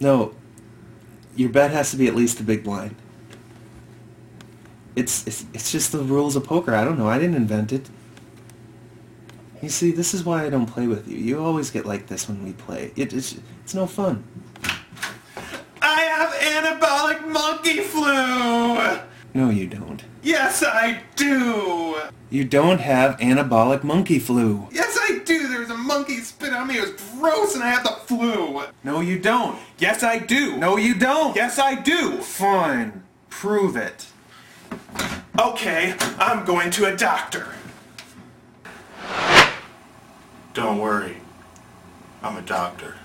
No, your bet has to be at least the big blind. It's, it's, it's just the rules of poker. I don't know. I didn't invent it. You see, this is why I don't play with you. You always get like this when we play. It, it's, it's no fun. I have anabolic monkey flu! No, you don't. Yes, I do! You don't have anabolic monkey flu. Yes, I do! There was a monkey spit on me, it was gross, and I had the flu! No, you don't. Yes, I do! No, you don't. Yes, I do! Fine. Prove it. Okay, I'm going to a doctor. Don't worry. I'm a doctor.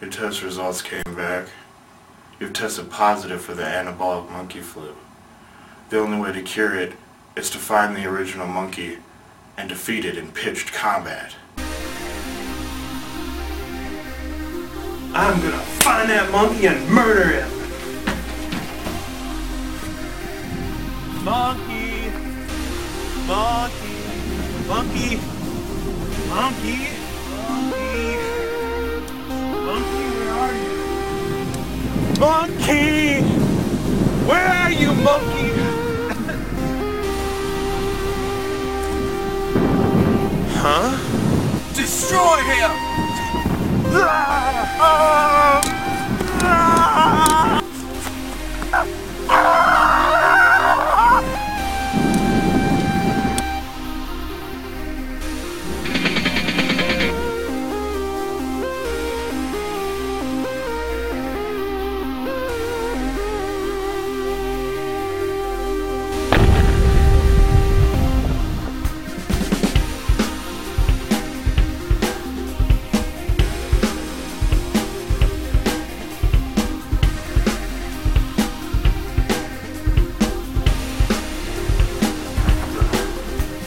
Your test results came back. You've tested positive for the anabolic monkey flu. The only way to cure it is to find the original monkey and defeat it in pitched combat. I'm gonna find that monkey and murder him! Monkey! Monkey! Monkey! Monkey! Monkey! Monkey! Where are you, monkey? huh? Destroy him! Ah!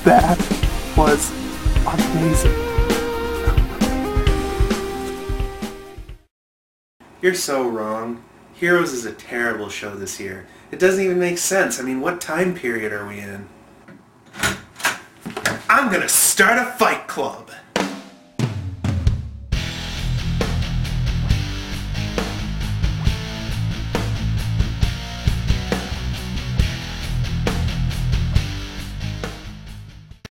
That was amazing. You're so wrong. Heroes is a terrible show this year. It doesn't even make sense. I mean, what time period are we in? I'm gonna start a fight club!